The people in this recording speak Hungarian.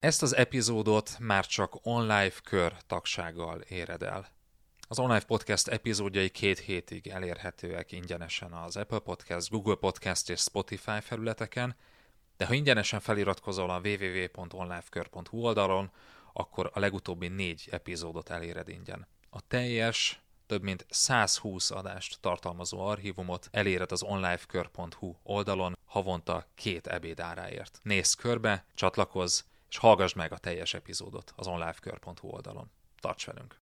Ezt az epizódot már csak online kör tagsággal éred el. Az online podcast epizódjai két hétig elérhetőek ingyenesen az Apple Podcast, Google Podcast és Spotify felületeken, de ha ingyenesen feliratkozol a www.onlifekör.hu oldalon, akkor a legutóbbi négy epizódot eléred ingyen. A teljes, több mint 120 adást tartalmazó archívumot eléred az onlifekör.hu oldalon havonta két ebédáráért. Nézz körbe, csatlakozz, és hallgass meg a teljes epizódot az onlifekör.hu oldalon. Tarts velünk!